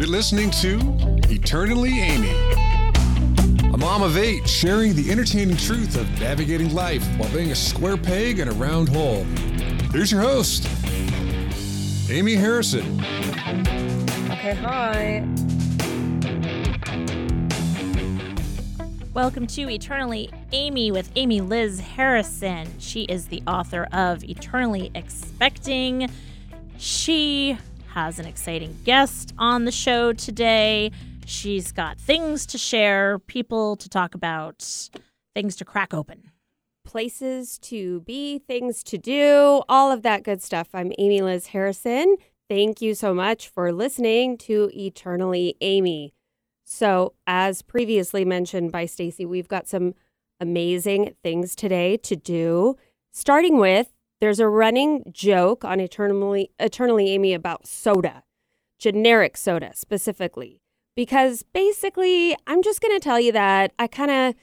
You're listening to Eternally Amy, a mom of eight sharing the entertaining truth of navigating life while being a square peg in a round hole. Here's your host, Amy Harrison. Okay, hi. Welcome to Eternally Amy with Amy Liz Harrison. She is the author of Eternally Expecting. She has an exciting guest on the show today. She's got things to share, people to talk about, things to crack open. Places to be, things to do, all of that good stuff. I'm Amy Liz Harrison. Thank you so much for listening to Eternally Amy. So, as previously mentioned by Stacy, we've got some amazing things today to do. Starting with, there's a running joke on Eternally Eternally Amy about soda, generic soda specifically, because basically, I'm just going to tell you that I kind of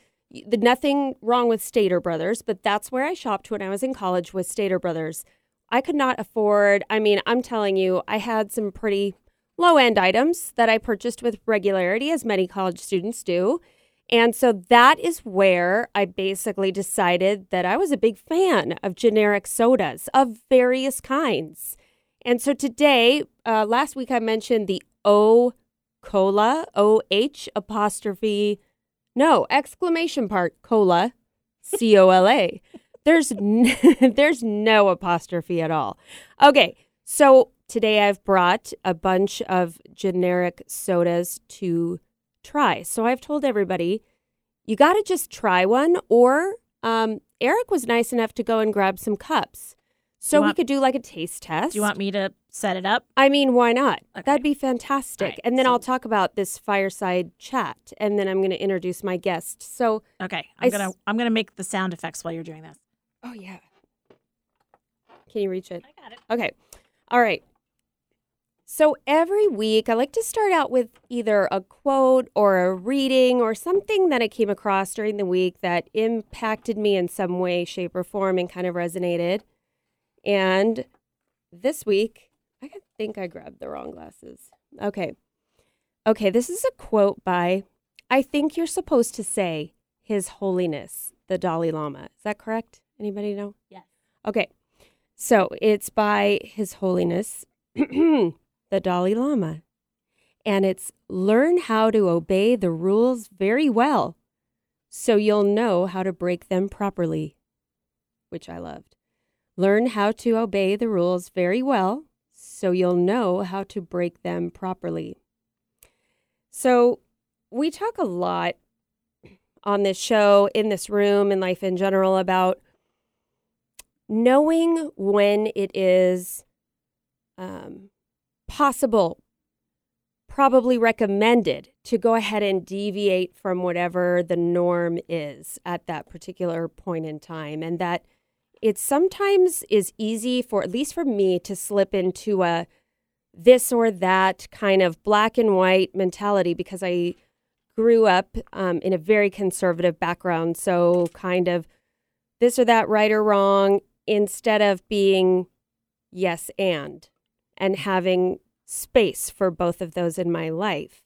the nothing wrong with Stater Brothers, but that's where I shopped when I was in college with Stater Brothers. I could not afford, I mean, I'm telling you, I had some pretty low end items that I purchased with regularity, as many college students do. And so that is where I basically decided that I was a big fan of generic sodas of various kinds. And so today, uh, last week I mentioned the O Cola, O H apostrophe, no, exclamation part, cola, C O L A. There's, n- there's no apostrophe at all. Okay, so today I've brought a bunch of generic sodas to try. So I've told everybody, you got to just try one. Or um, Eric was nice enough to go and grab some cups. So want- we could do like a taste test. Do you want me to set it up? I mean, why not? Okay. That'd be fantastic. All right, and then so- I'll talk about this fireside chat, and then I'm going to introduce my guest. So, Okay, I I'm gonna s- I'm gonna make the sound effects while you're doing this. oh yeah, can you reach it? I got it. Okay. All right. So every week, I like to start out with either a quote or a reading or something that I came across during the week that impacted me in some way, shape, or form and kind of resonated. And this week, I think I grabbed the wrong glasses. Okay. Okay, this is a quote by, I think you're supposed to say, His Holiness, the Dalai Lama. Is that correct? Anybody know? Yes. Okay. So it's by His Holiness, the Dalai Lama. And it's learn how to obey the rules very well so you'll know how to break them properly, which I loved. Learn how to obey the rules very well so you'll know how to break them properly. So we talk a lot on this show, in this room, in life in general about knowing when it is um, possible, probably recommended to go ahead and deviate from whatever the norm is at that particular point in time. And that it sometimes is easy for, at least for me, to slip into a this or that kind of black and white mentality because I grew up um, in a very conservative background. So, kind of this or that, right or wrong, instead of being yes and and having space for both of those in my life.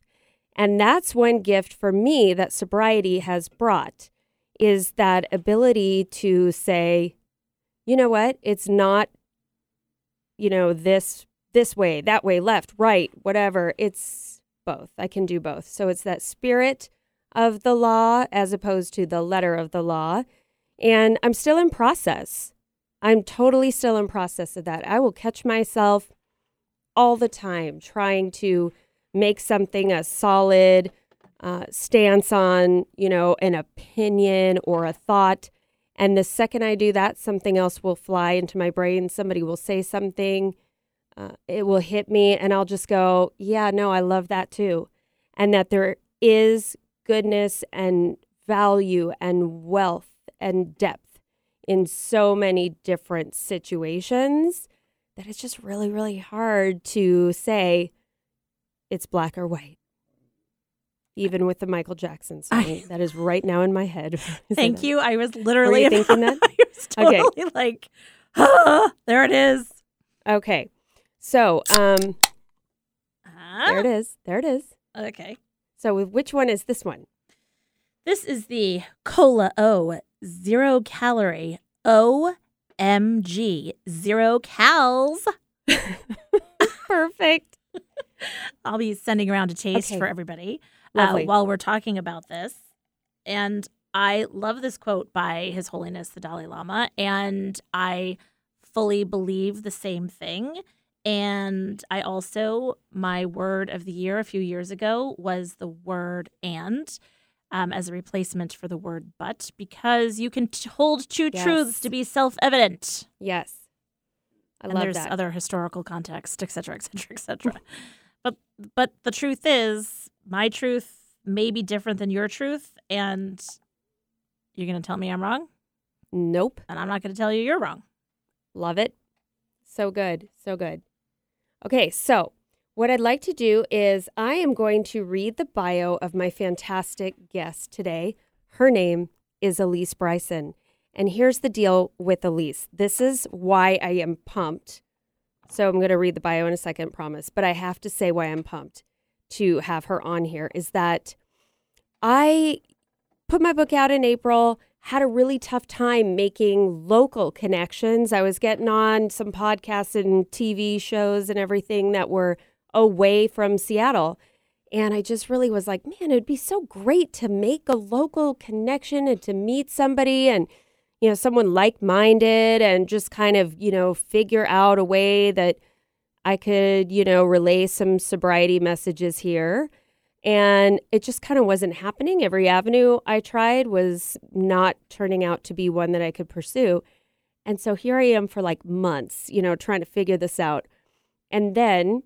And that's one gift for me that sobriety has brought is that ability to say, you know what, it's not, you know, this this way, that way, left, right, whatever. It's both. I can do both. So it's that spirit of the law as opposed to the letter of the law. And I'm still in process. I'm totally still in process of that. I will catch myself all the time trying to make something a solid uh, stance on, you know, an opinion or a thought. And the second I do that, something else will fly into my brain. Somebody will say something, uh, it will hit me, and I'll just go, yeah, no, I love that too. And that there is goodness and value and wealth and depth in so many different situations that it's just really, really hard to say it's black or white. Even with the Michael Jackson song I- that is right now in my head. Thank you. I was literally you thinking that? I was Okay. like, ah, there it is. Okay. So, um, Uh, There it is. There it is. Okay. So which one is this one? This is the Cola O zero calorie OMG zero cals. Perfect. I'll be sending around a taste Okay. for everybody uh, while we're talking about this. And I love this quote by His Holiness the Dalai Lama, and I fully believe the same thing. And I also, my word of the year a few years ago was the word and um, as a replacement for the word but, because you can t- hold two Yes. truths to be self evident. yes. I and love there's that. other historical context, et cetera, et cetera, et cetera. but but the truth is, my truth may be different than your truth, and you're going to tell me I'm wrong, nope. and I'm not going to tell you you're wrong. Love it. So good. So good. Okay, so what I'd like to do is I am going to read the bio of my fantastic guest today. Her name is Alysse Bryson. And here's the deal with Alysse. This is why I am pumped. So I'm going to read the bio in a second, promise. But I have to say why I'm pumped to have her on here is that I put my book out in April, had a really tough time making local connections. I was getting on some podcasts and TV shows and everything that were away from Seattle. And I just really was like, man, it'd be so great to make a local connection and to meet somebody and, you know, someone like minded and just kind of, you know, figure out a way that I could, you know, relay some sobriety messages here. And it just kind of wasn't happening. Every avenue I tried was not turning out to be one that I could pursue. And so here I am for like months, you know, trying to figure this out. And then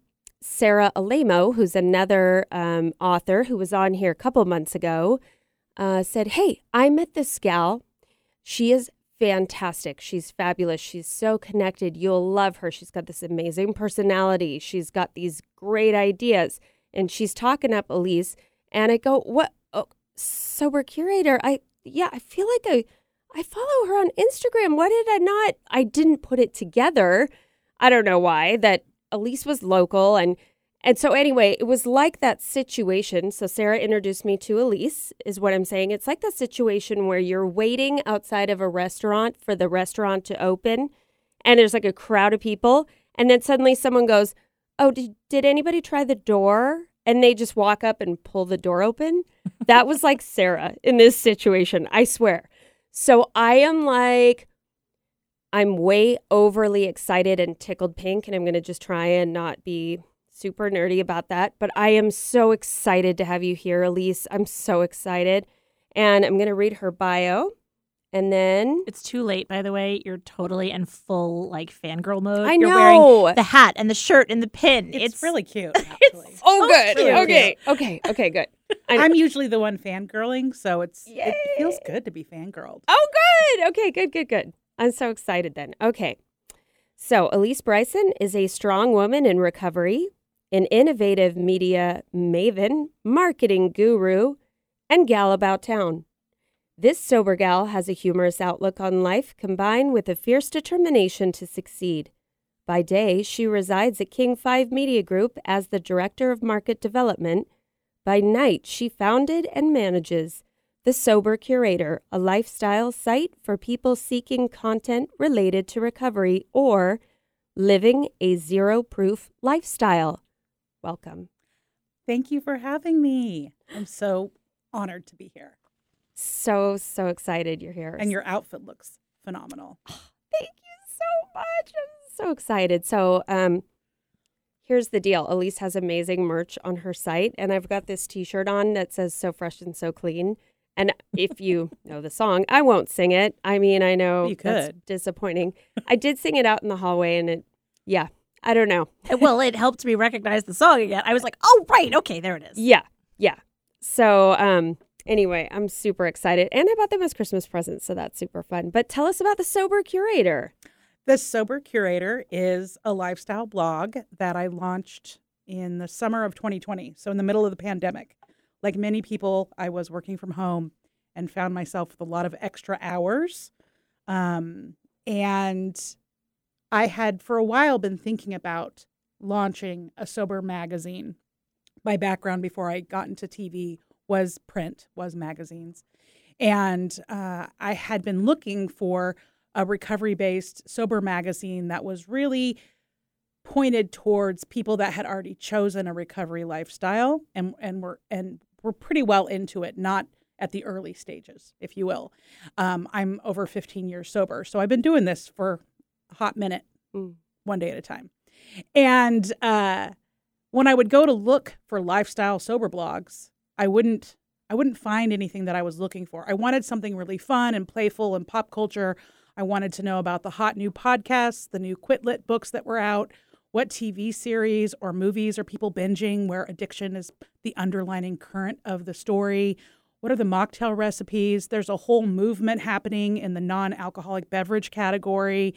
Sarah Alemo, who's another um, author who was on here a couple months ago, uh, said, Hey, I met this gal. She is fantastic. She's fabulous. She's so connected. You'll love her. She's got this amazing personality. She's got these great ideas. And she's talking up Alysse. And I go, What? Oh, sober curator. I, yeah, I feel like I, I follow her on Instagram. Why did I not? I didn't put it together. I don't know why that Alysse was local and and so anyway, it was like that situation. So Sarah introduced me to Alysse is what I'm saying. It's like that situation where you're waiting outside of a restaurant for the restaurant to open and there's like a crowd of people and then suddenly someone goes, "Oh, did, did anybody try the door?" and they just walk up and pull the door open. That was like Sarah in this situation, I swear. So I am like I'm way overly excited and tickled pink, and I'm going to just try and not be super nerdy about that. But I am so excited to have you here, Alysse. I'm so excited. And I'm going to read her bio. And then It's too late, by the way. You're totally in full like fangirl mode. I You're know. wearing the hat and the shirt and the pin. It's, really cute. It's oh, so good. cute. Okay. Okay. Okay. Good. I know. I'm usually the one fangirling, so it's it feels good to be fangirled. Oh, good. Okay, good, good, good. I'm so excited then. Okay. So, Alysse Bryson is a strong woman in recovery, an innovative media maven, marketing guru, and gal about town. This sober gal has a humorous outlook on life combined with a fierce determination to succeed. By day, she resides at King 5 Media Group as the Director of Market Development. By night, she founded and manages The Sober Curator, a lifestyle site for people seeking content related to recovery or living a zero proof lifestyle. Welcome. Thank you for having me. I'm so honored to be here. So, so excited you're here. And your outfit looks phenomenal. Thank you so much. I'm so excited. So, um, here's the deal Alysse has amazing merch on her site, and I've got this t shirt on that says so fresh and so clean. And if you know the song, I won't sing it. I mean, I know You that's disappointing. I did sing it out in the hallway, and it, yeah, I don't know. well, it helped me recognize the song again. I was like, oh right, okay, there it is. Yeah, yeah. So, um, anyway, I'm super excited, and I bought them as Christmas presents, so that's super fun. But tell us about the Sober Curator. The Sober Curator is a lifestyle blog that I launched in the summer of 2020, so in the middle of the pandemic. Like many people, I was working from home and found myself with a lot of extra hours. Um, and I had for a while been thinking about launching a sober magazine my background before I got into TV was print, was magazines. And uh, I had been looking for a recovery based sober magazine that was really pointed towards people that had already chosen a recovery lifestyle and, and were and were pretty well into it, not at the early stages, if you will. Um, I'm over 15 years sober, so I've been doing this for a hot minute, mm. one day at a time. And uh, when I would go to look for lifestyle sober blogs, I wouldn't I wouldn't find anything that I was looking for. I wanted something really fun and playful and pop culture. I wanted to know about the hot new podcasts, the new Quit Lit books that were out, what TV series or movies are people binging where addiction is the underlining current of the story. What are the mocktail recipes? There's a whole movement happening in the non alcoholic beverage category.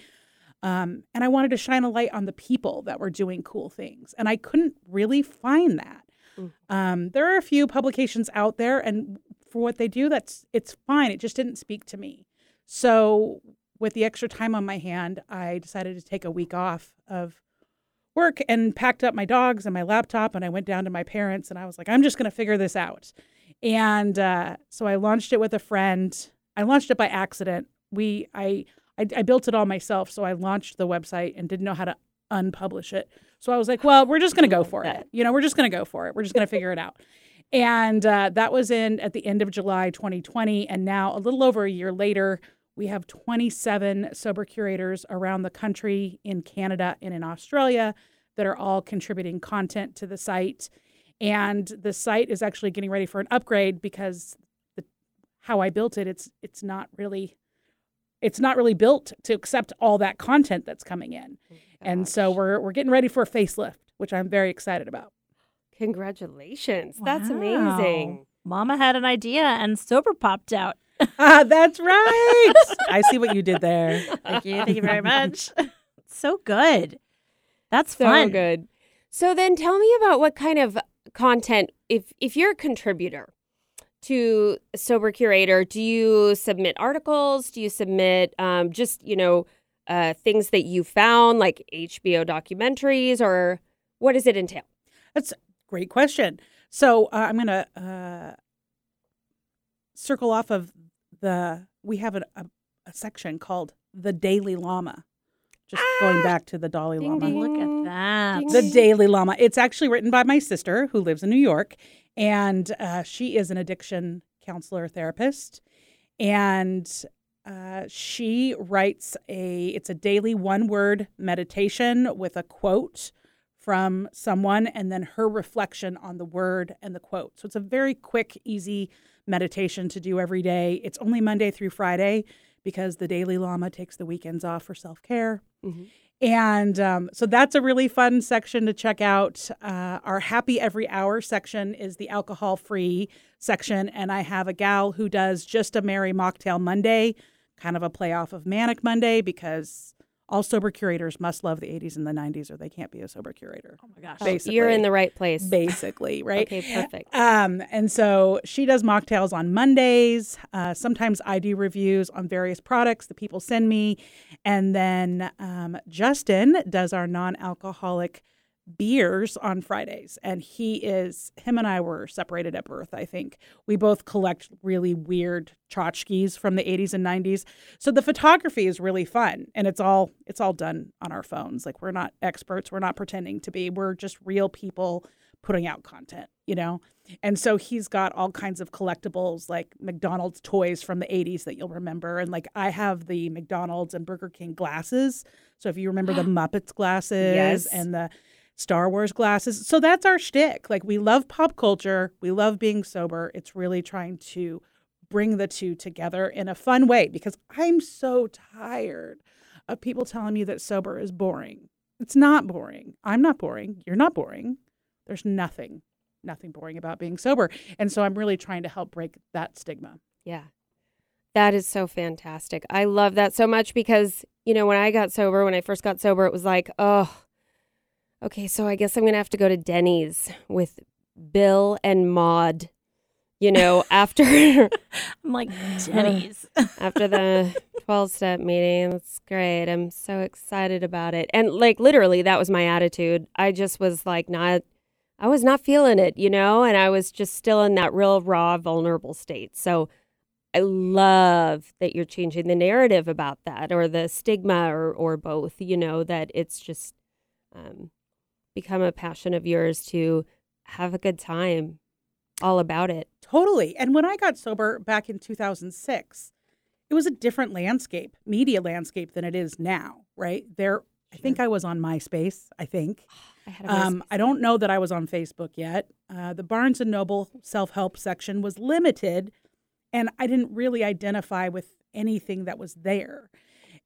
Um, and I wanted to shine a light on the people that were doing cool things. And I couldn't really find that. Mm. Um, there are a few publications out there, and for what they do, that's it's fine. It just didn't speak to me. So, with the extra time on my hand, I decided to take a week off of work and packed up my dogs and my laptop, and I went down to my parents, and I was like, I'm just going to figure this out. And uh, so I launched it with a friend. I launched it by accident. We I, I I built it all myself, so I launched the website and didn't know how to unpublish it. So I was like, well, we're just going to go for it. You know, we're just going to go for it. We're just going to figure it out. And uh, that was in at the end of July 2020. And now, a little over a year later, we have 27 sober curators around the country in Canada and in Australia that are all contributing content to the site. And the site is actually getting ready for an upgrade because the, how I built it, it's it's not really it's not really built to accept all that content that's coming in. Oh and so we're we're getting ready for a facelift, which I'm very excited about. Congratulations. Wow. That's amazing. Mama had an idea and sober popped out. Ah, that's right. I see what you did there. Thank you. Thank you very much. so good. That's so fun. good. So then tell me about what kind of content if if you're a contributor to sober curator do you submit articles do you submit um, just you know uh, things that you found, like HBO documentaries, or what does it entail? That's a great question. So uh, I'm going to uh, circle off of the, we have a, a, a, section called The Daily Lama. Just ah, going back to the Dalai ding, Lama. Ding, Look at that. Ding, the Daily Lama. It's actually written by my sister who lives in New York, and uh, she is an addiction counselor therapist. And uh, she writes a it's a daily one word meditation with a quote from someone and then her reflection on the word and the quote. So it's a very quick, easy meditation to do every day. It's only Monday through Friday because the Daily Lama takes the weekends off for self care. Mm-hmm. And um, so that's a really fun section to check out. Uh, our happy every hour section is the alcohol free section. And I have a gal who does just a Merry Mocktail Monday kind of a playoff of Manic Monday because all sober curators must love the 80s and the 90s or they can't be a sober curator. Oh my gosh. Basically. You're in the right place. Basically, right? okay, perfect. Um, and so she does mocktails on Mondays. Uh, sometimes I do reviews on various products that people send me. And then um, Justin does our non alcoholic beers on Fridays. And he is, him and I were separated at birth, I think. We both collect really weird tchotchkes from the 80s and 90s. So the photography is really fun and it's all it's all done on our phones. Like we're not experts, we're not pretending to be. We're just real people putting out content, you know? And so he's got all kinds of collectibles like McDonald's toys from the 80s that you'll remember. And like I have the McDonald's and Burger King glasses. So if you remember the Muppets glasses yes. and the Star Wars glasses. So that's our shtick. Like we love pop culture, we love being sober. It's really trying to bring the two together in a fun way because I'm so tired of people telling me that sober is boring. It's not boring. I'm not boring. You're not boring. There's nothing, nothing boring about being sober. And so I'm really trying to help break that stigma. Yeah. That is so fantastic. I love that so much because, you know, when I got sober, when I first got sober, it was like, oh, Okay, so I guess I'm going to have to go to Denny's with Bill and Maud. You know, after I'm like Denny's. after the 12 step meeting. That's great. I'm so excited about it. And like literally that was my attitude. I just was like not I was not feeling it, you know, and I was just still in that real raw, vulnerable state. So I love that you're changing the narrative about that or the stigma or, or both, you know, that it's just um, become a passion of yours to have a good time all about it. Totally. And when I got sober back in 2006, it was a different landscape, media landscape than it is now, right? There I think I was on MySpace, I think. I had Um, I don't know that I was on Facebook yet. Uh, the Barnes and Noble self help section was limited, and I didn't really identify with anything that was there.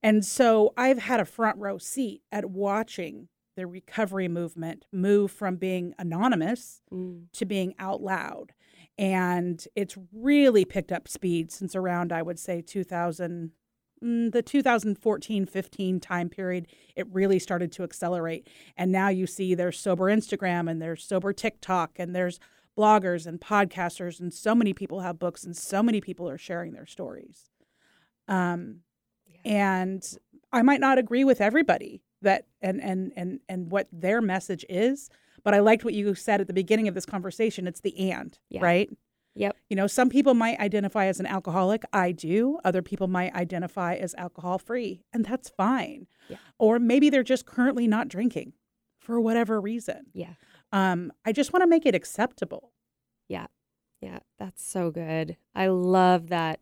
And so I've had a front row seat at watching the recovery movement move from being anonymous Mm. to being out loud. And it's really picked up speed since around, I would say, 2000, mm, the 2014 15 time period. It really started to accelerate. And now you see there's sober Instagram and there's sober TikTok and there's bloggers and podcasters, and so many people have books and so many people are sharing their stories. Um, and I might not agree with everybody that and and and and what their message is, but I liked what you said at the beginning of this conversation. It's the and, Yeah. right? Yep. You know, some people might identify as an alcoholic. I do. Other people might identify as alcohol free, and that's fine. Yeah. Or maybe they're just currently not drinking for whatever reason. Yeah. Um, I just want to make it acceptable. Yeah, Yeah. that's so good. I love that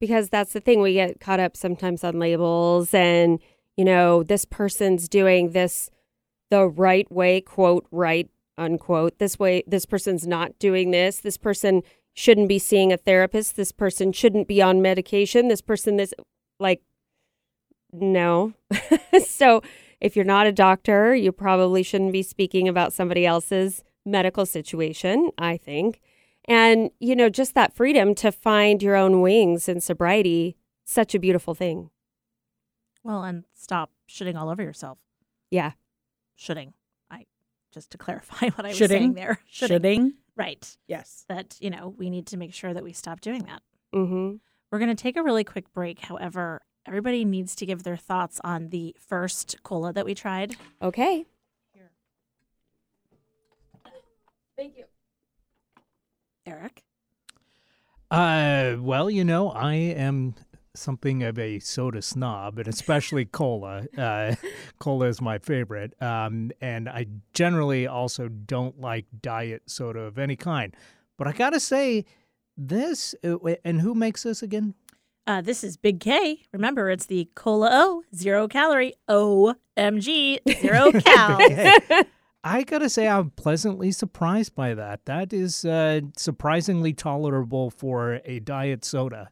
because that's the thing. We get caught up sometimes on labels and, you know, this person's doing this the right way, quote, right, unquote. This way, this person's not doing this. This person shouldn't be seeing a therapist. This person shouldn't be on medication. This person, this, like, no. so if you're not a doctor, you probably shouldn't be speaking about somebody else's medical situation, I think. And, you know, just that freedom to find your own wings in sobriety, such a beautiful thing. Well, and stop shitting all over yourself. Yeah. Shitting. I just to clarify what I was Shoulding? saying there. Shitting. Right. Yes. That, you know, we need to make sure that we stop doing that. Mm-hmm. We're going to take a really quick break. However, everybody needs to give their thoughts on the first cola that we tried. Okay. Here. Thank you. Eric. Uh, well, you know, I am something of a soda snob, and especially cola. Uh, cola is my favorite, um, and I generally also don't like diet soda of any kind. But I gotta say, this uh, and who makes this again? Uh, this is Big K. Remember, it's the Cola O, zero calorie, OMG, zero cal. I gotta say, I'm pleasantly surprised by that. That is uh, surprisingly tolerable for a diet soda.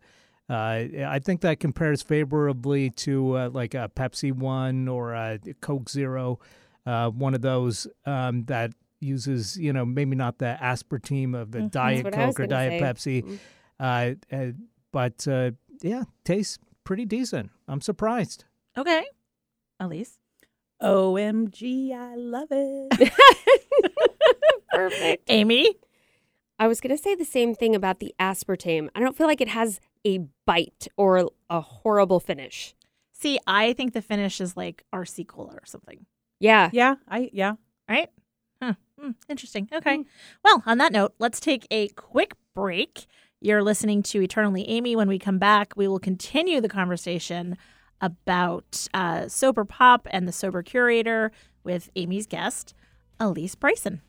Uh, I think that compares favorably to uh, like a Pepsi One or a Coke Zero, uh, one of those um, that uses, you know, maybe not the aspartame of the Mhm. Diet That's what I was Coke or Diet say. Pepsi. Uh, uh, but uh, yeah, tastes pretty decent. I'm surprised. okay. Alysse. OMG, I love it. Perfect. Amy. I was going to say the same thing about the aspartame. I don't feel like it has a bite or a horrible finish. See, I think the finish is like RC Cola or something, Yeah. yeah, I yeah. right? Huh. Hmm, interesting. Okay. Well, on that note, let's take a quick break. You're listening to Eternally Amy. When we come back, we will continue the conversation about uh, Sober Pop and the Sober Curator with Amy's guest, Alysse Bryson.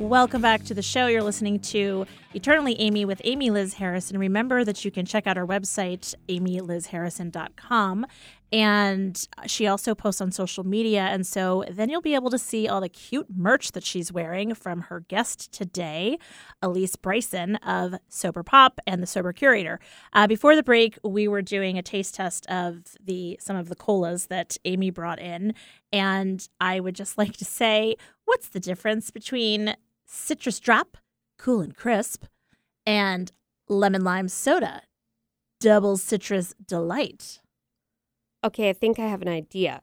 Welcome back to the show. You're listening to Eternally Amy with Amy Liz Harrison. Remember that you can check out our website, amylizharrison.com. And she also posts on social media. And so then you'll be able to see all the cute merch that she's wearing from her guest today, Alysse Bryson of Sober Pop and the Sober Curator. Uh, before the break, we were doing a taste test of the some of the colas that Amy brought in. And I would just like to say, what's the difference between citrus drop, cool and crisp, and lemon lime soda, double citrus delight? Okay, I think I have an idea.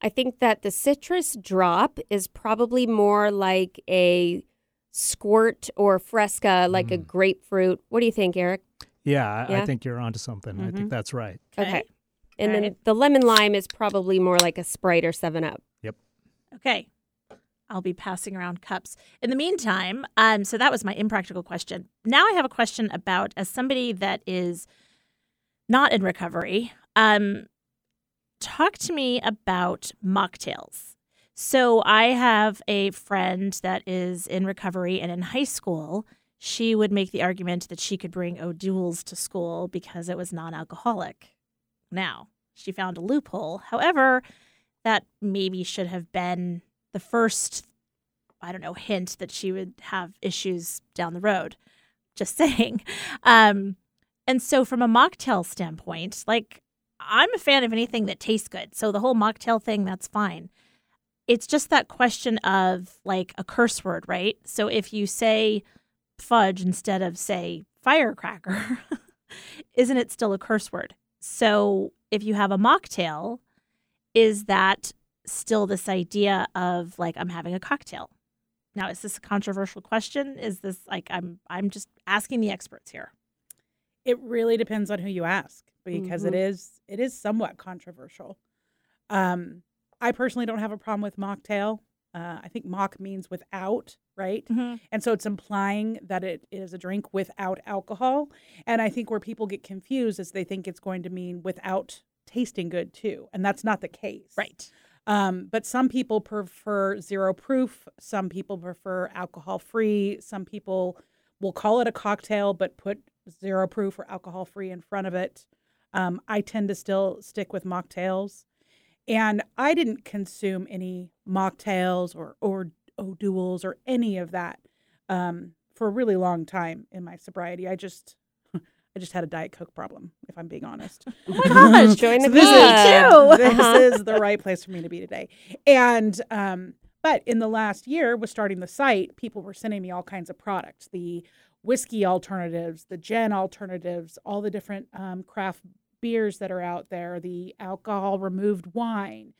I think that the citrus drop is probably more like a squirt or fresca, like a Mm. grapefruit. What do you think, Eric? Yeah, I, I think you're onto something. I Mhm. think that's right. Okay. And then the lemon lime is probably more like a Sprite or 7 Up. Yep. Okay. I'll be passing around cups. In the meantime, um, so that was my impractical question. Now I have a question about as somebody that is not in recovery, um, talk to me about mocktails. So I have a friend that is in recovery and in high school. She would make the argument that she could bring O'Doul's to school because it was non alcoholic. Now, she found a loophole. However, that maybe should have been the first, I don't know, hint that she would have issues down the road. Just saying. Um, and so, from a mocktail standpoint, like I'm a fan of anything that tastes good. So, the whole mocktail thing, that's fine. It's just that question of like a curse word, right? So, if you say fudge instead of, say, firecracker, isn't it still a curse word? So, if you have a mocktail, is that still this idea of like I'm having a cocktail? Now, is this a controversial question? Is this like I'm I'm just asking the experts here? It really depends on who you ask because it Mhm. is it is somewhat controversial. Um, I personally don't have a problem with mocktail. Uh, I think mock means without, right? And so it's implying that it is a drink without alcohol. And I think where people get confused is they think it's going to mean without tasting good too. And that's not the case. Right. Um, but some people prefer zero proof. Some people prefer alcohol free. Some people will call it a cocktail, but put zero proof or alcohol free in front of it. Um, I tend to still stick with mocktails. And I didn't consume any mocktails or, or O'Doul's or any of that um, for a really long time in my sobriety. I just. I just had a Diet Coke problem, if I'm being honest. Oh my gosh. Join the So this club. is this Uh-huh. is the right place for me to be today. And um, but in the last year, with starting the site, people were sending me all kinds of products: the whiskey alternatives, the gin alternatives, all the different um, craft beers that are out there, the alcohol removed wine.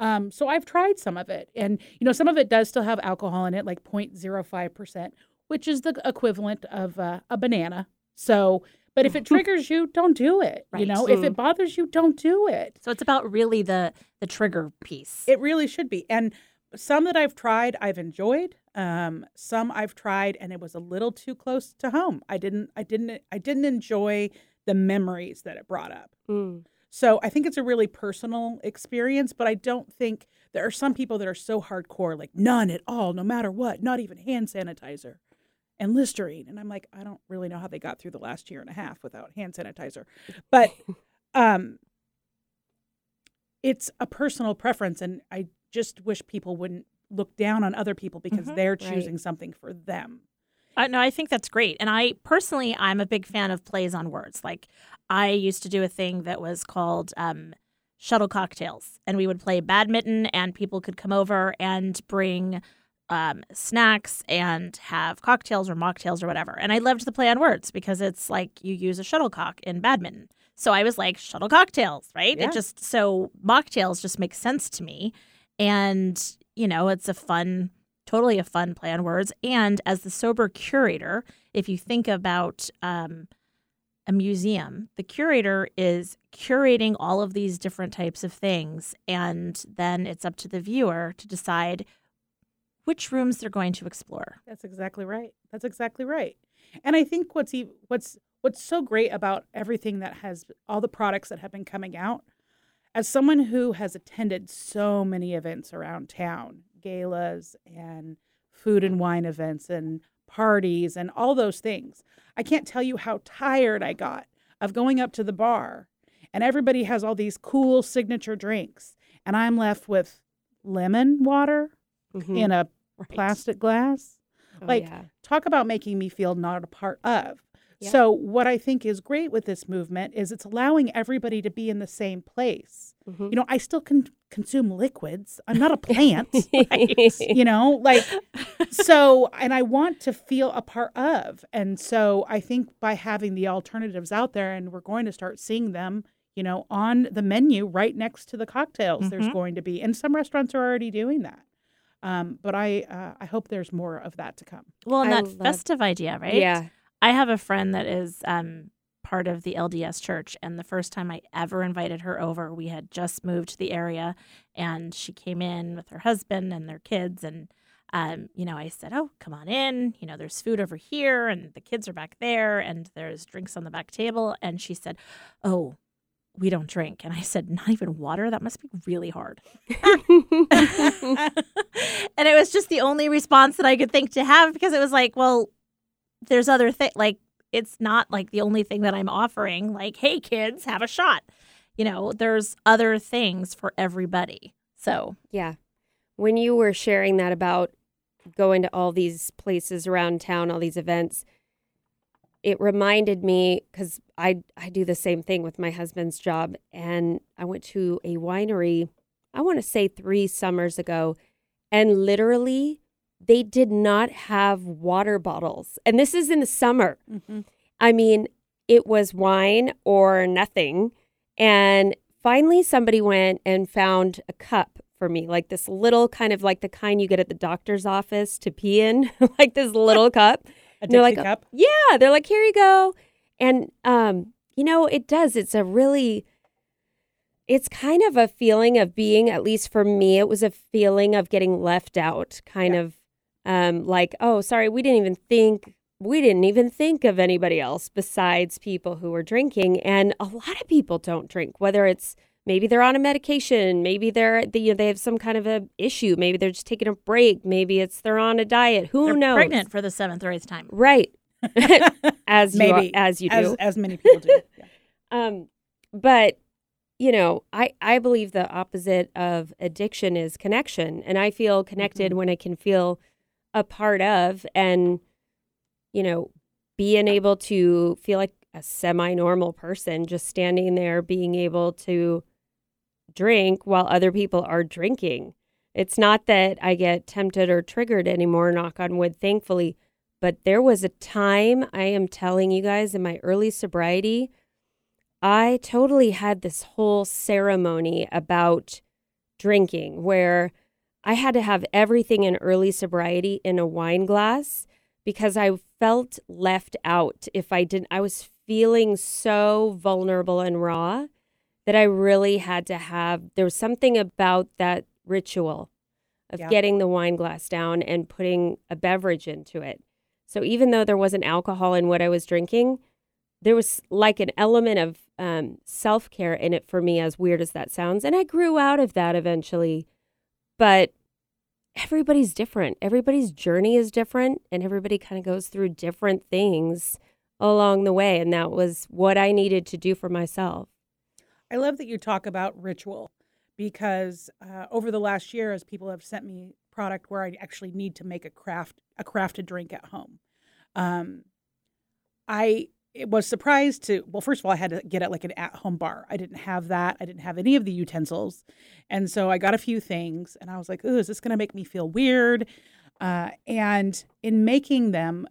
Um, so I've tried some of it, and you know, some of it does still have alcohol in it, like 0.05 percent, which is the equivalent of uh, a banana. So. But if it triggers you, don't do it. You Right. know, if Mm. it bothers you, don't do it. So it's about really the the trigger piece. It really should be. And some that I've tried, I've enjoyed. Um, some I've tried, and it was a little too close to home. I didn't. I didn't. I didn't enjoy the memories that it brought up. Mm. So I think it's a really personal experience. But I don't think there are some people that are so hardcore, like none at all, no matter what, not even hand sanitizer and Listerine. And I'm like, I don't really know how they got through the last year and a half without hand sanitizer. But um, it's a personal preference, and I just wish people wouldn't look down on other people because Mhm. they're Right. choosing something for them. Uh, no, I think that's great. And I personally, I'm a big fan of plays on words. Like I used to do a thing that was called um, shuttle cocktails, and we would play badminton, and people could come over and bring um, snacks and have cocktails or mocktails or whatever. And I loved the play on words because it's like you use a shuttlecock in badminton. So I was like shuttle cocktails, right? Yeah. It just so mocktails just makes sense to me, and you know it's a fun totally a fun play on words. And as the sober curator, if you think about um, a museum, the curator is curating all of these different types of things. And then it's up to the viewer to decide which rooms they're going to explore. That's exactly right. That's exactly right. And I think what's e- what's what's so great about everything that has all the products that have been coming out, as someone who has attended so many events around town, galas and food and wine events and parties and all those things, I can't tell you how tired I got of going up to the bar and everybody has all these cool signature drinks, and I'm left with lemon water Mhm. in a Right. plastic glass. Oh, like, yeah. Talk about making me feel not a part of. Yeah. So, what I think is great with this movement is it's allowing everybody to be in the same place. Mhm. You know, I still can consume liquids. I'm not a plant. you know like so and i want to feel a part of and so i think by having the alternatives out there and we're going to start seeing them you know on the menu right next to the cocktails there's Mhm. going to be and some restaurants are already doing that um, but i uh, i hope there's more of that to come Well, and I that love- festive idea, right? Yeah. I have a friend that is um, part of the LDS church, and the first time I ever invited her over, we had just moved to the area, and she came in with her husband and their kids, and um, you know, I said, "Oh, come on in. You know, there's food over here, and the kids are back there, and there's drinks on the back table." And she said, "Oh." We don't drink. And I said, Not even water? That must be really hard. and it was just the only response that I could think to have because it was like, well, there's other thing like it's not like the only thing that I'm offering. Like, hey kids, have a shot. You know, there's other things for everybody. So Yeah. When you were sharing that about going to all these places around town, all these events, it reminded me because I I do the same thing with my husband's job, and I went to a winery. I want to say three summers ago, and literally they did not have water bottles, and this is in the summer. Mm-hmm. I mean, it was wine or nothing. And finally, somebody went and found a cup for me, like this little kind of like the kind you get at the doctor's office to pee in, like this little cup. a And they're Dixie like, cup Yeah, they're like, here you go. And, um, you know, it does. It's a really, it's kind of a feeling of being, at least for me, it was a feeling of getting left out, kind Yeah. of um, like, oh, sorry, we didn't even think, we didn't even think of anybody else besides people who were drinking. And a lot of people don't drink, whether it's maybe they're on a medication, maybe they're, they, you know, they have some kind of a issue, maybe they're just taking a break, maybe it's they're on a diet. Who they're knows? pregnant for the seventh or eighth time. Right. as you Maybe, as you do. as, as many people do yeah. Um, but you know, I I believe the opposite of addiction is connection, and I feel connected when I can feel a part of, and you know, being able to feel like a semi-normal person, just standing there, being able to drink while other people are drinking. It's not that I get tempted or triggered anymore, knock on wood, thankfully. But there was a time, I am telling you guys, in my early sobriety, I totally had this whole ceremony about drinking where I had to have everything in early sobriety in a wine glass because I felt left out if I didn't. I was feeling so vulnerable and raw that I really had to have, there was something about that ritual of Yeah. getting the wine glass down and putting a beverage into it. So even though there wasn't alcohol in what I was drinking, there was like an element of um, self care in it for me, as weird as that sounds. And I grew out of that eventually. But everybody's different. Everybody's journey is different, and everybody kind of goes through different things along the way. And that was what I needed to do for myself. I love that you talk about ritual because uh, over the last year, as people have sent me product where I actually need to make a craft a crafted drink at home, um, I was surprised to well, first of all, I had to get it like an at home bar. I didn't have that. I didn't have any of the utensils, and so I got a few things, and I was like, "Oh, is this going to make me feel weird?" Uh, and in making them,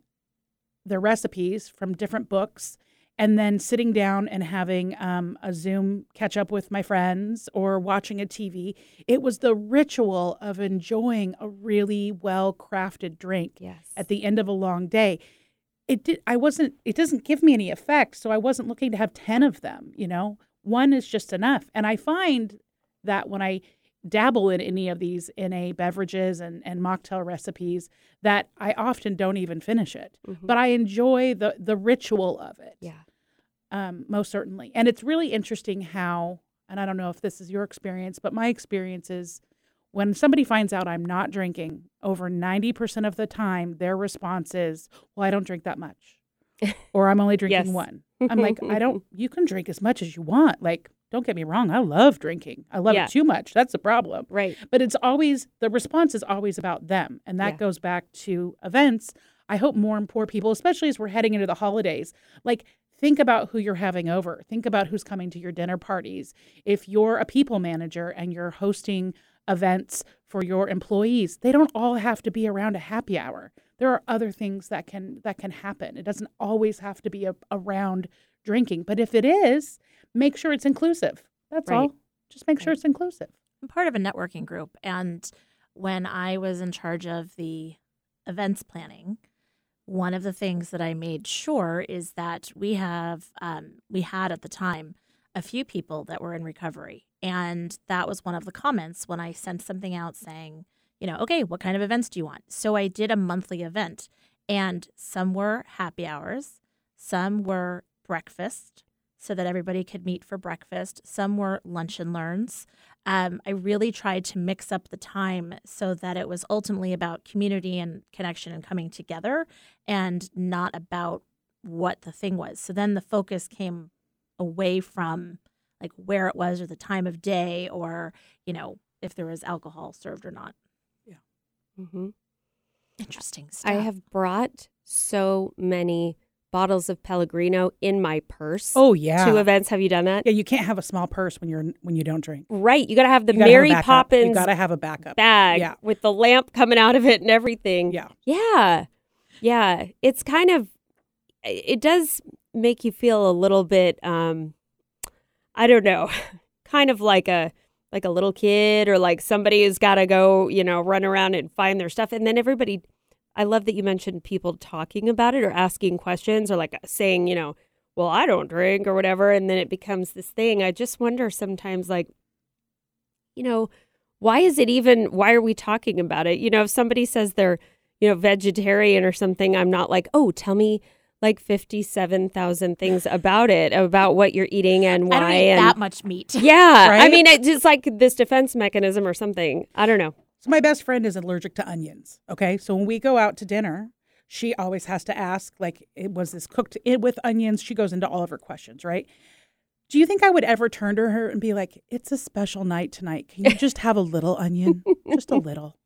the recipes from different books and then sitting down and having um, a Zoom catch up with my friends or watching a TV. It was the ritual of enjoying a really well crafted drink Yes. at the end of a long day. It did. I wasn't. It doesn't give me any effect, so I wasn't looking to have ten of them. You know, one is just enough. And I find that when I dabble in any of these NA beverages and, and mocktail recipes, that I often don't even finish it. Mhm. But I enjoy the the ritual of it yeah. um, most certainly. And it's really interesting how, and I don't know if this is your experience, but my experience is when somebody finds out I'm not drinking, over 90% of the time, their response is, Well, I don't drink that much. Or I'm only drinking Yes. one. I'm like, I don't, you can drink as much as you want. Like, don't get me wrong. I love drinking. I love Yeah. it too much. That's the problem. Right. But it's always, the response is always about them. And that Yeah. goes back to events. I hope more and more people, especially as we're heading into the holidays, like, think about who you're having over. Think about who's coming to your dinner parties. If you're a people manager and you're hosting events for your employees, they don't all have to be around a happy hour. There are other things that can that can happen. It doesn't always have to be a, around drinking, but if it is, make sure it's inclusive. That's Right. all. Just make sure it's inclusive. I'm part of a networking group, and when I was in charge of the events planning, one of the things that I made sure is that we have um, we had at the time a few people that were in recovery, and that was one of the comments when I sent something out saying, you know, okay, what kind of events do you want? So I did a monthly event, and some were happy hours, some were breakfast. So that everybody could meet for breakfast. Some were lunch and learns um, I really tried to mix up the time so that it was ultimately about community and connection and coming together and not about what the thing was. So then the focus came away from like where it was or the time of day or, you know, if there was alcohol served or not. Hmm Interesting stuff. I have brought so many bottles of Pellegrino in my purse Oh yeah. Two events. Have you done that? yeah, you can't have a small purse when you're when you don't drink. Right. You got to have the gotta have a Mary backup. You got to have a backup. bag Yeah. with the lamp coming out of it and everything. Yeah. Yeah. Yeah. It's kind of, it does make you feel a little bit, um, I don't know, kind of like a, like a little kid or like somebody who's got to go, you know, run around and find their stuff. And then everybody, I love that you mentioned people talking about it or asking questions or like saying, you know, well, I don't drink or whatever. And then it becomes this thing. I just wonder sometimes, like, you know, why is it even why are we talking about it you know if somebody says they're you know vegetarian or something i'm not like oh tell me like 57,000 things about it about what you're eating and why I don't eat and that much meat. yeah i mean it's just like this defense mechanism or something i don't know So my best friend is allergic to onions. Okay, so when we go out to dinner, she always has to ask, like, was this cooked with onions? She goes into all of her questions, right? Do you think I would ever turn to her and be like, "It's a special night tonight. Can you just have a little onion, just a little?"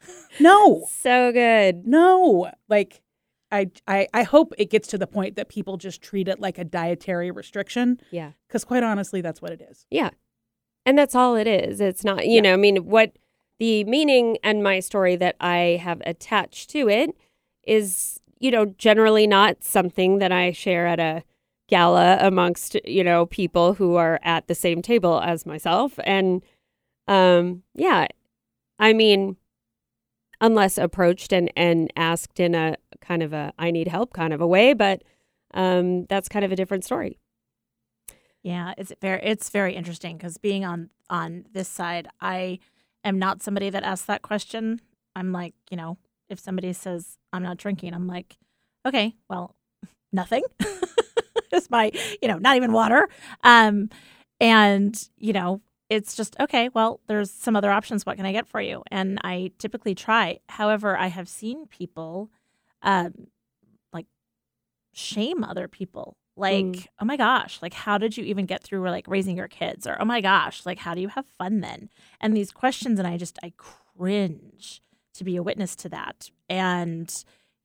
No, so good no. Like, I, I, I hope it gets to the point that people just treat it like a dietary restriction, yeah because quite honestly, that's what it is. Yeah. And that's all it is. It's not, you Yeah. know, I mean, what the meaning and my story that I have attached to it is, you know, generally not something that I share at a gala amongst, you know, people who are at the same table as myself. And um yeah, I mean, unless approached and and asked in a kind of a I need help kind of a way, but um that's kind of a different story. Yeah, it's very it's very interesting because being on on this side, I am not somebody that asks that question. I'm like, you know, if somebody says I'm not drinking, I'm like, okay, well, nothing. It's my, you know, not even water. Um, and you know, it's just okay. Well, there's some other options. What can I get for you? And I typically try. However, I have seen people, um, like shame other people. Like Mm. oh my gosh like how did you even get through like raising your kids? Or oh my gosh like how do you have fun then? And these questions and i just i cringe to be a witness to that. And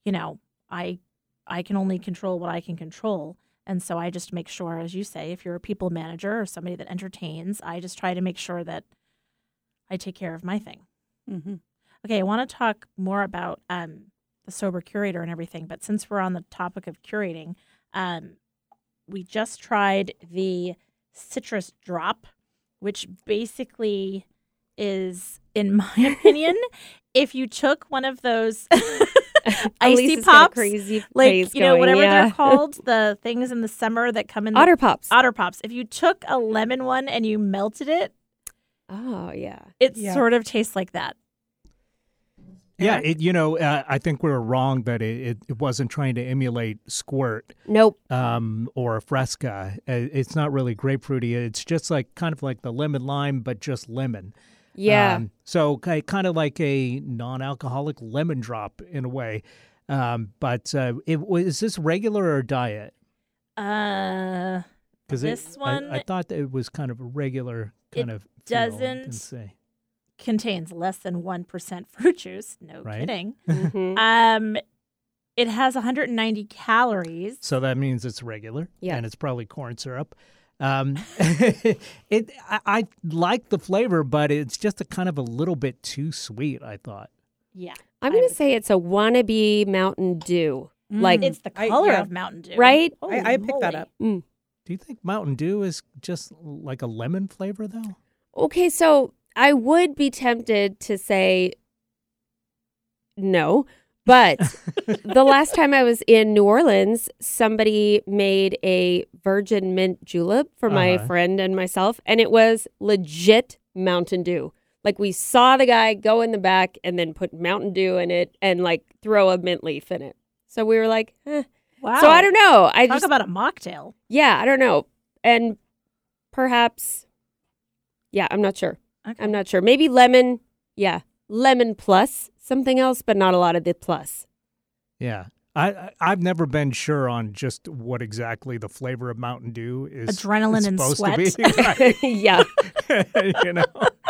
you know i i can only control what i can control. And so i just make sure as you say if you're a people manager or somebody that entertains i just try to make sure that i take care of my thing. Mm-hmm. Okay, I want to talk more about um, the sober curator and everything, but since we're on the topic of curating, um, we just tried the citrus drop, which basically is, in my opinion, if you took one of those icy Elisa's got a pops, crazy like you know going, whatever yeah. they're called, the things in the summer that come in the Otter pops. otter pops. If you took a lemon one and you melted it, oh yeah. it Yeah. sort of tastes like that. Yeah, it, you know, uh, I think we were wrong that it, it, it wasn't trying to emulate squirt Nope. um, or fresca. Uh, It's not really grapefruity. It's just like kind of like the lemon lime, but just lemon. Yeah. Um, so kind of like a non-alcoholic lemon drop in a way. Um, but uh, it, is this regular or diet? Uh, Because This I, one- I thought that it was kind of a regular kind It of. doesn't- say. Contains less than 1% fruit juice. No Right. kidding. Mhm. Um, it has 190 calories. So that means it's regular. Yeah. And it's probably corn syrup. Um, it I, I like the flavor, but it's just a kind of a little bit too sweet. I thought. Yeah. I'm going to say it's a wannabe Mountain Dew. Like, Mm. It's the I- color yeah. of Mountain Dew. Right? Holy I, I picked that moly. up. Do you think Mountain Dew is just like a lemon flavor though? Okay, so I would be tempted to say no, but the last time I was in New Orleans, somebody made a virgin mint julep for my Uh-huh. friend and myself, and it was legit Mountain Dew. Like we saw the guy go in the back and then put Mountain Dew in it and like throw a mint leaf in it. So we were like, eh. Wow. so I don't know. I Talk just, about a mocktail. yeah, I don't know. And perhaps, yeah, I'm not sure. Okay. I'm not sure. Maybe lemon. Yeah, lemon plus something else, but not a lot of the plus. Yeah. I, I I've never been sure on just what exactly the flavor of Mountain Dew is Adrenaline is and supposed sweat. to be. yeah, you know.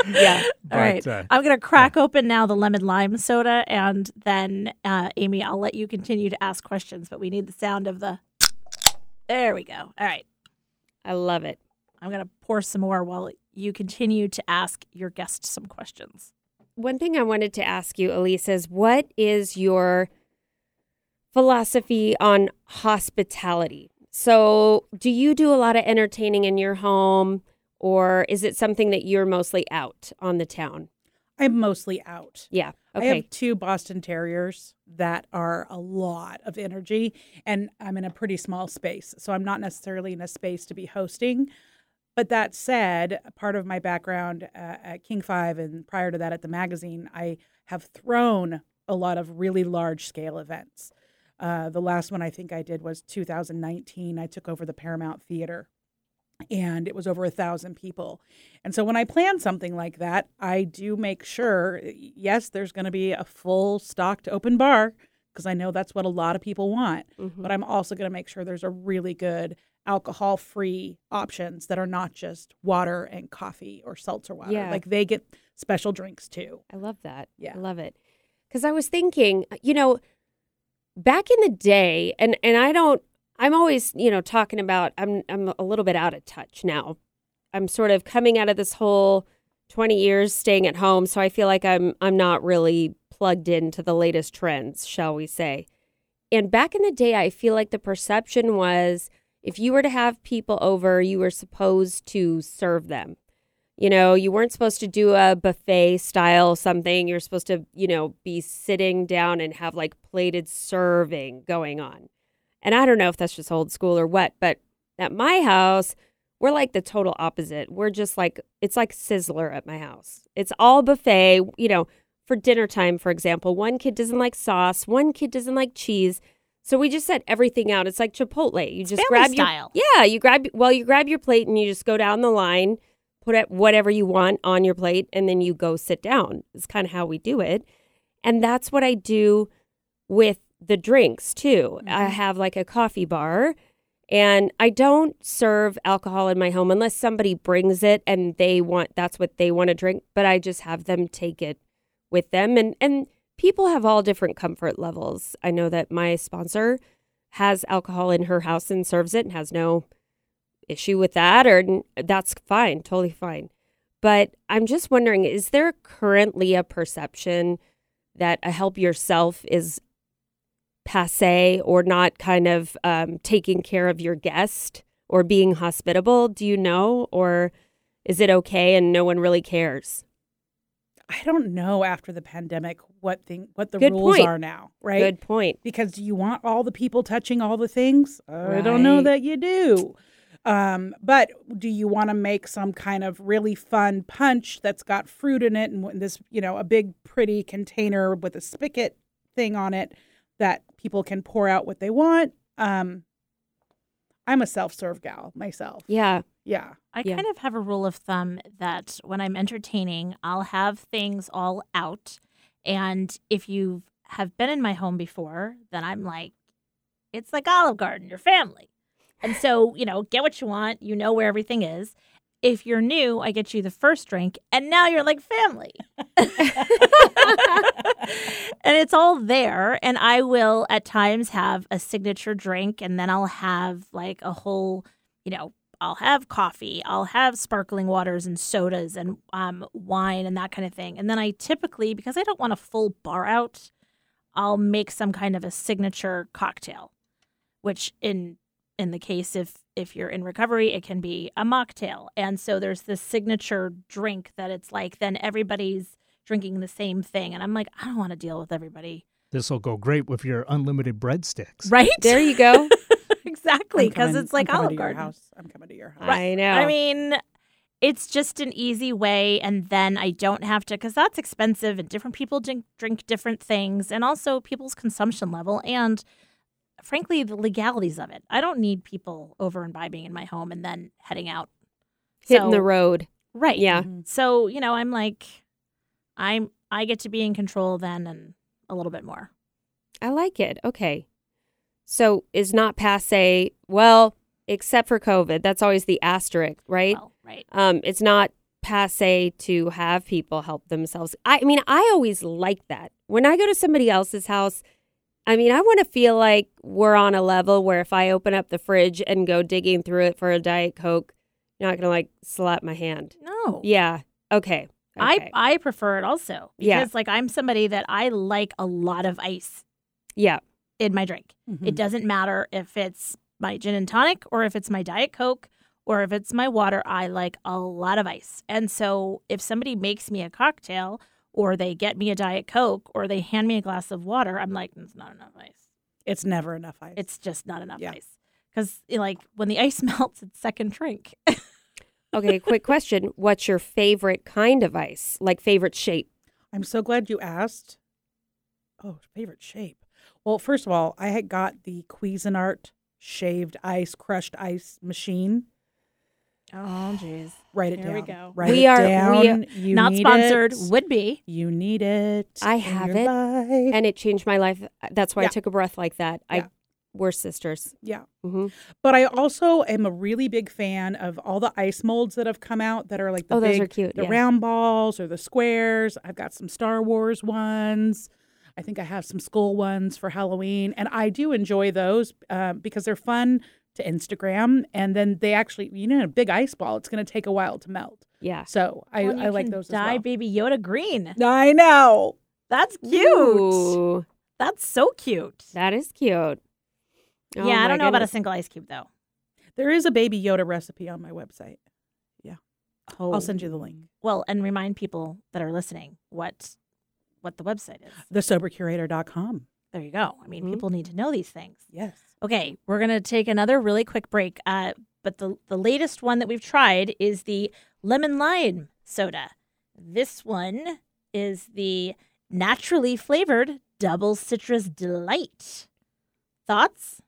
yeah. But, All right. uh, I'm going to crack open now the lemon lime soda, and then, uh, Amy, I'll let you continue to ask questions, but we need the sound of the. There we go. All right. I love it. I'm going to pour some more while you continue to ask your guest some questions. One thing I wanted to ask you, Alysse, is what is your philosophy on hospitality? So, do you do a lot of entertaining in your home, or is it something that you're mostly out on the town? I'm mostly out. Yeah. Okay. I Okay. have two Boston Terriers that are a lot of energy, and I'm in a pretty small space. So I'm not necessarily in a space to be hosting. But that said, part of my background uh, at King Five and prior to that at the magazine, I have thrown a lot of really large scale events. Uh, the last one I think I did was 2019. I took over the Paramount Theater and it was over a thousand people. And so when I plan something like that, I do make sure, yes, there's going to be a full stocked open bar because I know that's what a lot of people want. Mhm. But I'm also going to make sure there's a really good alcohol free options that are not just water and coffee or seltzer water. Yeah. Like they get special drinks too. I love that. Yeah. I love it. Because I was thinking, uh, you know, back in the day, and and I don't. I'm always, you know, talking about. I'm I'm a little bit out of touch now. I'm sort of coming out of this whole 20 years staying at home, so I feel like I'm I'm not really plugged into the latest trends, shall we say. And back in the day, I feel like the perception was if you were to have people over, you were supposed to serve them. You know, you weren't supposed to do a buffet style something. You're supposed to, you know, be sitting down and have like plated serving going on. And I don't know if that's just old school or what, but at my house, we're like the total opposite. We're just like, it's like Sizzler at my house. It's all buffet, you know, for dinner time, for example. One kid doesn't like sauce, one kid doesn't like cheese. So we just set everything out. It's like Chipotle. You just family grab style. your yeah. You grab well, you grab your plate and you just go down the line, put it whatever you want on your plate, and then you go sit down. It's kind of how we do it, and that's what I do with the drinks too. I mm-hmm. have like a coffee bar, and I don't serve alcohol in my home unless somebody brings it and they want that's what they want to drink. But I just have them take it with them, and and people have all different comfort levels. I know that my sponsor has alcohol in her house and serves it and has no issue with that or that's fine, totally fine. But I'm just wondering is there currently a perception that a help yourself is passe or not kind of um, taking care of your guest or being hospitable? Do you know? Or is it okay and no one really cares? I don't know after the pandemic what thing what the Good rules point. are now, right? Good point. because do you want all the people touching all the things? I don't know that you do. Um, but do you want to make some kind of really fun punch that's got fruit in it and this, you know, a big pretty container with a spigot thing on it that people can pour out what they want? Um, I'm a self-serve gal myself. Yeah. Yeah. I Yeah. kind of have a rule of thumb that when I'm entertaining, I'll have things all out. And if you've have been in my home before, then I'm like, it's like Olive Garden, your family. And so, you know, get what you want. You know where everything is. If you're new, I get you the first drink, and now you're like family. and it's all there. And I will at times have a signature drink, and then I'll have like a whole, you know, I'll have coffee, I'll have sparkling waters and sodas and um, wine and that kind of thing. And then I typically, because I don't want a full bar out, I'll make some kind of a signature cocktail, which in in the case if if you're in recovery, it can be a mocktail. And so there's this signature drink that it's like then everybody's drinking the same thing. And I'm like, I don't want to deal with everybody. This will go great with your unlimited breadsticks. Right? There you go. exactly. Because it's like I'm coming Olive to your Garden. house. I'm coming to your house. I know. I mean, it's just an easy way, and then I don't have to because that's expensive, and different people drink, drink different things, and also people's consumption level, and frankly, the legalities of it. I don't need people over and imbibing in my home and then heading out. hitting So- the road. right? Yeah. Mhm. So you know, I'm like, I'm I get to be in control then, and a little bit more. I like it. Okay. So is not passe, well, except for COVID. That's always the asterisk, right? Well, right. Um, it's not passe to have people help themselves. I, I mean, I always like that. When I go to somebody else's house, I mean, I want to feel like we're on a level where if I open up the fridge and go digging through it for a Diet Coke, you're not going to like slap my hand. No. Yeah. Okay. okay. I I prefer it also because Yeah. like I'm somebody that I like a lot of ice yeah. in my drink. Mhm. It doesn't matter if it's my gin and tonic or if it's my Diet Coke or if it's my water. I like a lot of ice. And so if somebody makes me a cocktail or they get me a Diet Coke or they hand me a glass of water, I'm like, it's not enough ice. It's never enough ice. It's just not enough Yeah. ice. Because eh, like when the ice melts, it's second drink. Okay. quick question. What's your favorite kind of ice? Like favorite shape? I'm so glad you asked. Oh, favorite shape. Well, first of all, I had got the Cuisinart shaved ice, crushed ice machine. Oh, jeez. Write it Here down. we go. Write We it are- we down. You Not need sponsored. it. Would be. You need it. I in have your it, life. And it changed my life. That's why I took a breath like that. Yeah. I we're sisters. yeah. hmm But I also am a really big fan of all the ice molds that have come out that are like the Oh, those big, are cute, the yeah. round balls or the squares. I've got some Star Wars ones. I think I have some skull ones for Halloween, and I do enjoy those uh, because they're fun to Instagram. And then they actually, you know, a big ice ball. It's going to take a while to melt. Yeah. So I, Well, I like can those Dye as Baby Yoda green. I know. That's cute. Ooh, That's so cute. that is cute. Oh yeah, I don't know about a single ice cube though. There is a Baby Yoda recipe on my website. Oh, I'll send you the link. Oh. Well, and remind people that are listening what what the website is. TheSoberCurator.com. There you go. I mean, Mhm. people need to know these things. Yes. Okay, we're gonna take another really quick break. Uh, but the the latest one that we've tried is the lemon lime soda. This one is the naturally flavored double citrus delight. Thoughts?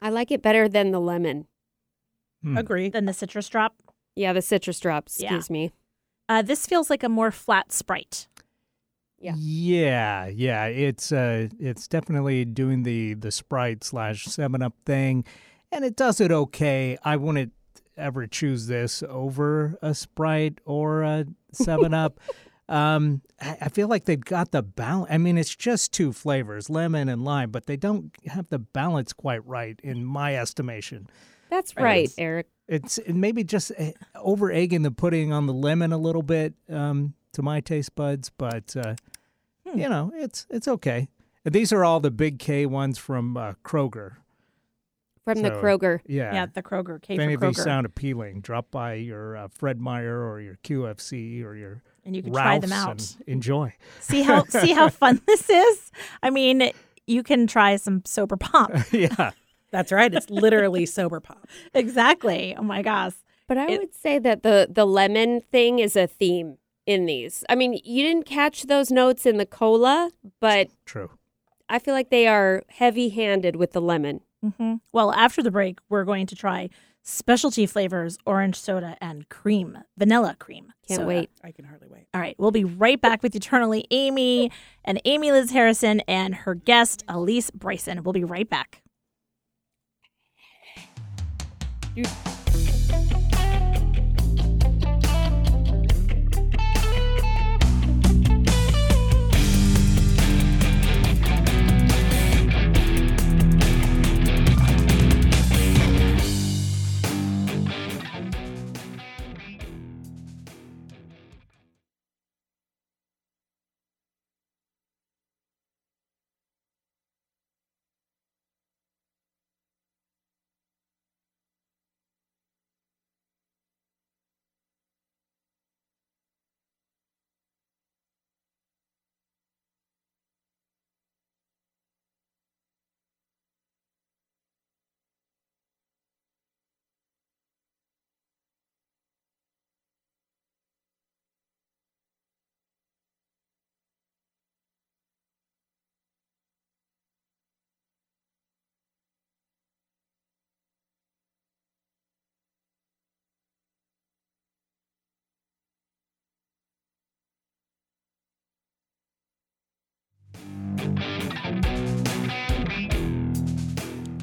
I like it better than the lemon. Hmm. Agree. Than the citrus drop. Yeah, the citrus drops. Yeah. Excuse me. Uh, this feels like a more flat sprite. Yeah. Yeah, yeah. It's uh it's definitely doing the the Sprite slash Seven Up thing, and it does it okay. I wouldn't ever choose this over a Sprite or a Seven Up. um, I, I feel like they've got the balance. I mean, it's just two flavors, lemon and lime, but they don't have the balance quite right in my estimation. That's Right. right, Eric. It's maybe just eh, over egging the pudding on the lemon a little bit um, to my taste buds, but uh, Hmm. you know it's it's okay. These are all the big K ones from uh, Kroger. From the Kroger. Yeah. Yeah, the Kroger. K if for any of these sound appealing, drop by your uh, Fred Meyer or your QFC or your and you can try them out. and enjoy. see how see how fun this is. I mean, you can try some sober pop. yeah. That's right. It's literally sober pop. exactly. Oh my gosh. But I It- would say that the the lemon thing is a theme in these. I mean, you didn't catch those notes in the cola, but True. I feel like they are heavy-handed with the lemon. hmm Well, after the break, we're going to try specialty flavors, orange soda, and cream, vanilla cream. Can't soda. wait. I can hardly wait. All right, we'll be right back with Eternally Amy and Amy Liz Harrison and her guest, Alysse Bryson. We'll be right back.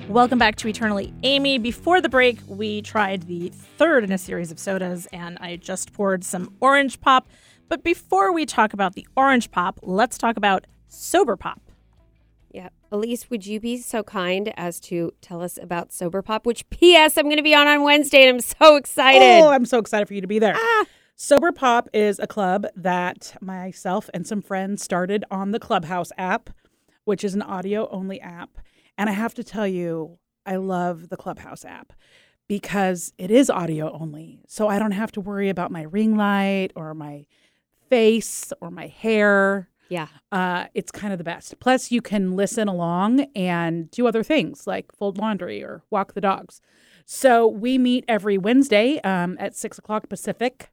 Welcome back to Eternally Amy. Before the break, we tried the third in a series of sodas, and I just poured some orange pop. But before we talk about the orange pop, let's talk about sober pop. Yeah. Alysse, would you be so kind as to tell us about Sober Pop, which P.S. I'm going to be on on Wednesday and I'm so excited. Oh, I'm so excited for you to be there. Ah. Sober Pop is a club that myself and some friends started on the Clubhouse app, which is an audio only app. And I have to tell you, I love the Clubhouse app because it is audio only. So I don't have to worry about my ring light or my face or my hair. yeah. Uh, it's kind of the best. Plus, you can listen along and do other things like fold laundry or walk the dogs. So we meet every Wednesday um, at six o'clock Pacific,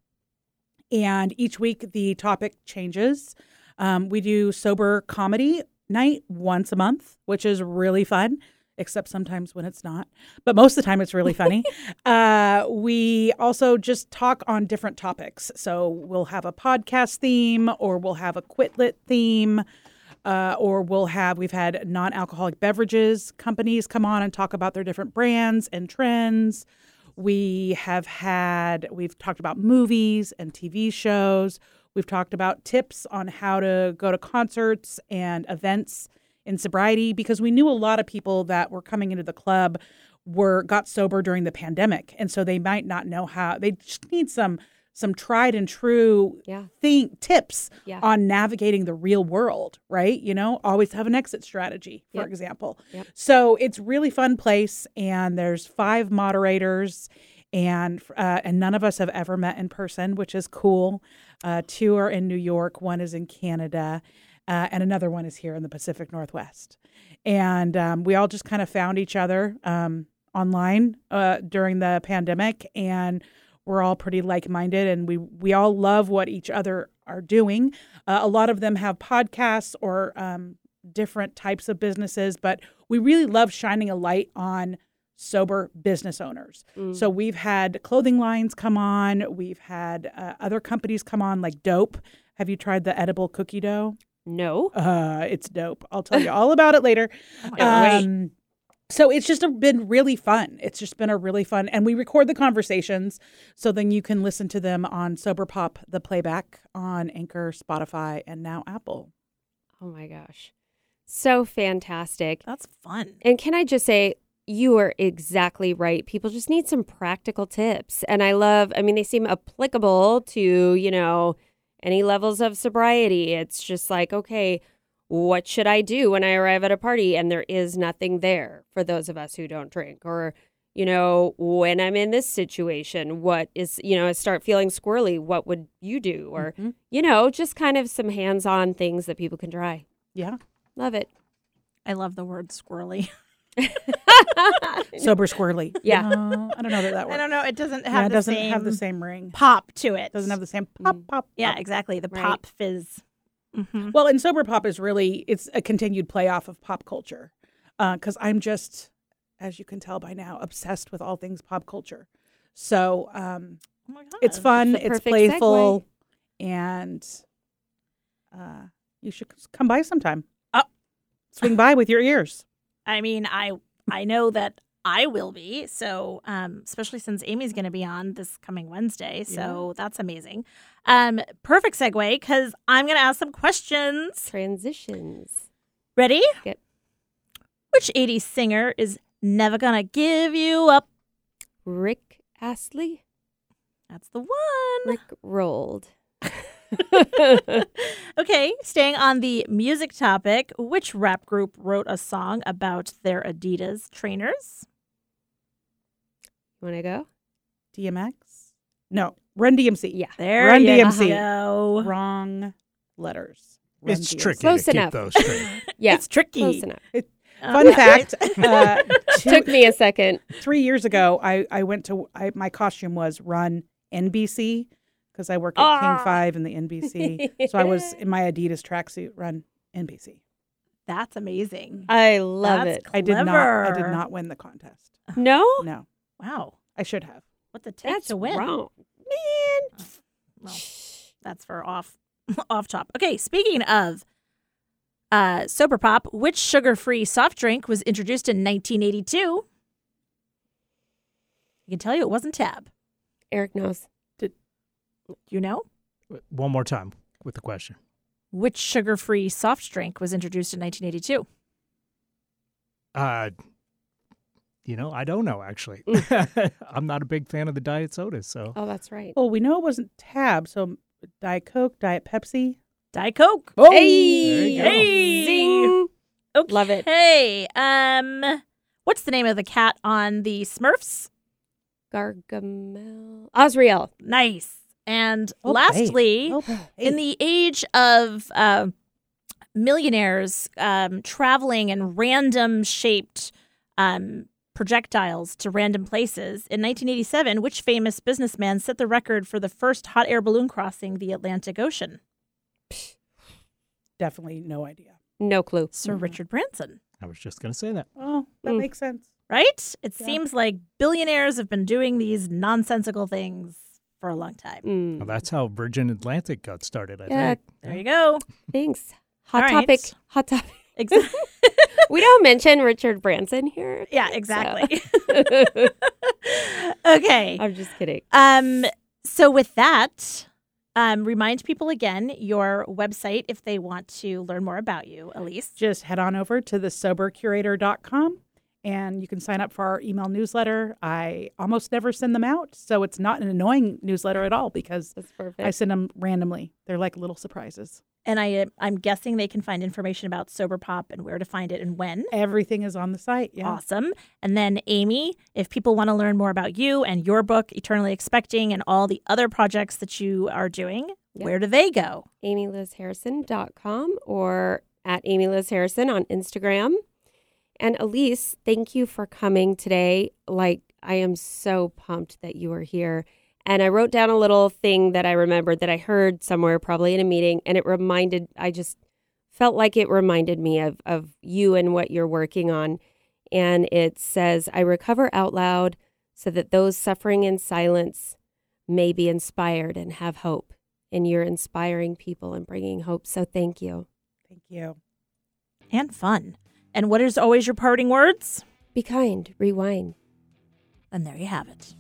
and each week the topic changes. Um, we do sober comedy night once a month, which is really fun. Except sometimes when it's not, but most of the time it's really funny. uh, we also just talk on different topics. So we'll have a podcast theme, or we'll have a Quit Lit theme, uh, or we'll have we've had non-alcoholic beverages companies come on and talk about their different brands and trends. We have had we've talked about movies and TV shows. We've talked about tips on how to go to concerts and events in sobriety because we knew a lot of people that were coming into the club were got sober during the pandemic and so they might not know how they just need some some tried and true Yeah. thing tips Yeah. on navigating the real world, right? You know, always have an exit strategy, for Yep. example. Yep. So it's really fun place, and there's five moderators, and uh, and none of us have ever met in person, which is cool. Uh, two are in New York, one is in Canada, uh, and another one is here in the Pacific Northwest. And um, we all just kind of found each other um, online uh, during the pandemic, and we're all pretty like-minded, and we we all love what each other are doing. Uh, a lot of them have podcasts or um, different types of businesses, but we really love shining a light on sober business owners. So we've had clothing lines come on, we've had uh, other companies come on, like Dope. Have you tried the edible cookie dough? No. Uh, it's dope. I'll tell you all about it later. Um, so it's just a, been really fun. It's just been a really fun, and we record the conversations, so then you can listen to them on Sober Pop, the playback on Anchor, Spotify, and now Apple. Oh my gosh. So fantastic. That's fun. And can I just say, you are exactly right. People just need some practical tips. And I love, I mean, they seem applicable to, you know, any levels of sobriety. It's just like, okay, what should I do when I arrive at a party and there is nothing there for those of us who don't drink? Or, you know, when I'm in this situation, what is, you know, I start feeling squirrely, what would you do? Or, Mhm. you know, just kind of some hands on things that people can try. Yeah, Love it. I love the word squirrely. sober squirrely. Yeah. No, I don't know that that I don't know. It doesn't have Yeah, it the doesn't same have the same ring. pop to it. Doesn't have the same pop pop. pop. yeah, exactly. The Right. pop fizz. hmm Well, and sober pop is really it's a continued play off of pop culture, because I'm just as you can tell by now, obsessed with all things pop culture. So um, Oh my god. it's fun, it's perfect playful, and uh, you should come by sometime. Oh. Swing by with your ears. I mean, I I know that I will be. So, um, especially since Amy's going to be on this coming Wednesday, so that's amazing. Um, perfect segue because I'm going to ask some questions. Transitions. Ready? Yep. Which 80s singer is never gonna give you up? Rick Astley. That's the one. Rick rolled. okay, staying on the music topic, which rap group wrote a song about their Adidas trainers? Want to go? DMX? No, Run DMC. Yeah. There Run you DMC. go. Wrong letters. Run It's DMC. tricky Close to enough. keep those straight. Yeah. It's tricky. Close enough. Fun fact: uh, two, Took me a second. three years ago, I I went to I, my costume was Run NBC because I work at Ah. King Five in the NBC. so I was in my Adidas tracksuit. Run NBC. That's amazing. I love That's it. I did not. I did not win the contest. No? No, Wow. I should have. What the take That's to win? wrong. Man. Well, that's for off off top. Okay, speaking of uh sober pop, which sugar-free soft drink was introduced in 1982? I can tell you it wasn't Tab. Eric knows. Do you know? One more time with the question. Which sugar-free soft drink was introduced in 1982? Uh, you know, I don't know actually. I'm not a big fan of the diet soda, so Oh, that's right. Well, we know it wasn't Tab. So Diet Coke, Diet Pepsi. Diet Coke. Oh, Hey! you go. Hey! Zing. Okay. Love it. Hey, um what's the name of the cat on the Smurfs? Gargamel. Azrael. Nice. And Well lastly, played. Well played. in the age of uh, millionaires um, traveling in random shaped um, projectiles to random places, in 1987, which famous businessman set the record for the first hot air balloon crossing the Atlantic Ocean? definitely no idea. No clue. Sir Mhm. Richard Branson. I was just gonna say that. Oh, that Mm. makes sense. Right? It Yeah. seems like billionaires have been doing these nonsensical things for a long time. Mm. Well, that's how Virgin Atlantic got started. I Yeah. think. There you go. Thanks. Hot All topic. right. Hot topic. Exactly. we don't mention Richard Branson here. yeah, so- exactly. okay. I'm just kidding. Um, so with that, um, remind people again your website if they want to learn more about you, Alysse. Just head on over to the sobercurator.com and you can sign up for our email newsletter. I almost never send them out, so it's not an annoying newsletter at all because That's perfect. I send them randomly. They're like little surprises. And I, uh, I'm guessing they can find information about Sober Pop and where to find it and when. Everything is on the site. Yeah. Awesome. And then, Amy, if people want to learn more about you and your book, Eternally Expecting, and all the other projects that you are doing, Yep. where do they go? amylizharrison.com or at Amy Liz Harrison on Instagram. And Alysse, thank you for coming today. Like, I am so pumped that you are here. And I wrote down a little thing that I remembered that I heard somewhere, probably in a meeting, and it reminded, I just felt like it reminded me of, of you and what you're working on. And it says, I recover out loud so that those suffering in silence may be inspired and have hope. And you're inspiring people and bringing hope. So thank you. Thank you. And fun. And what is always your parting words? Be kind, rewind. And there you have it.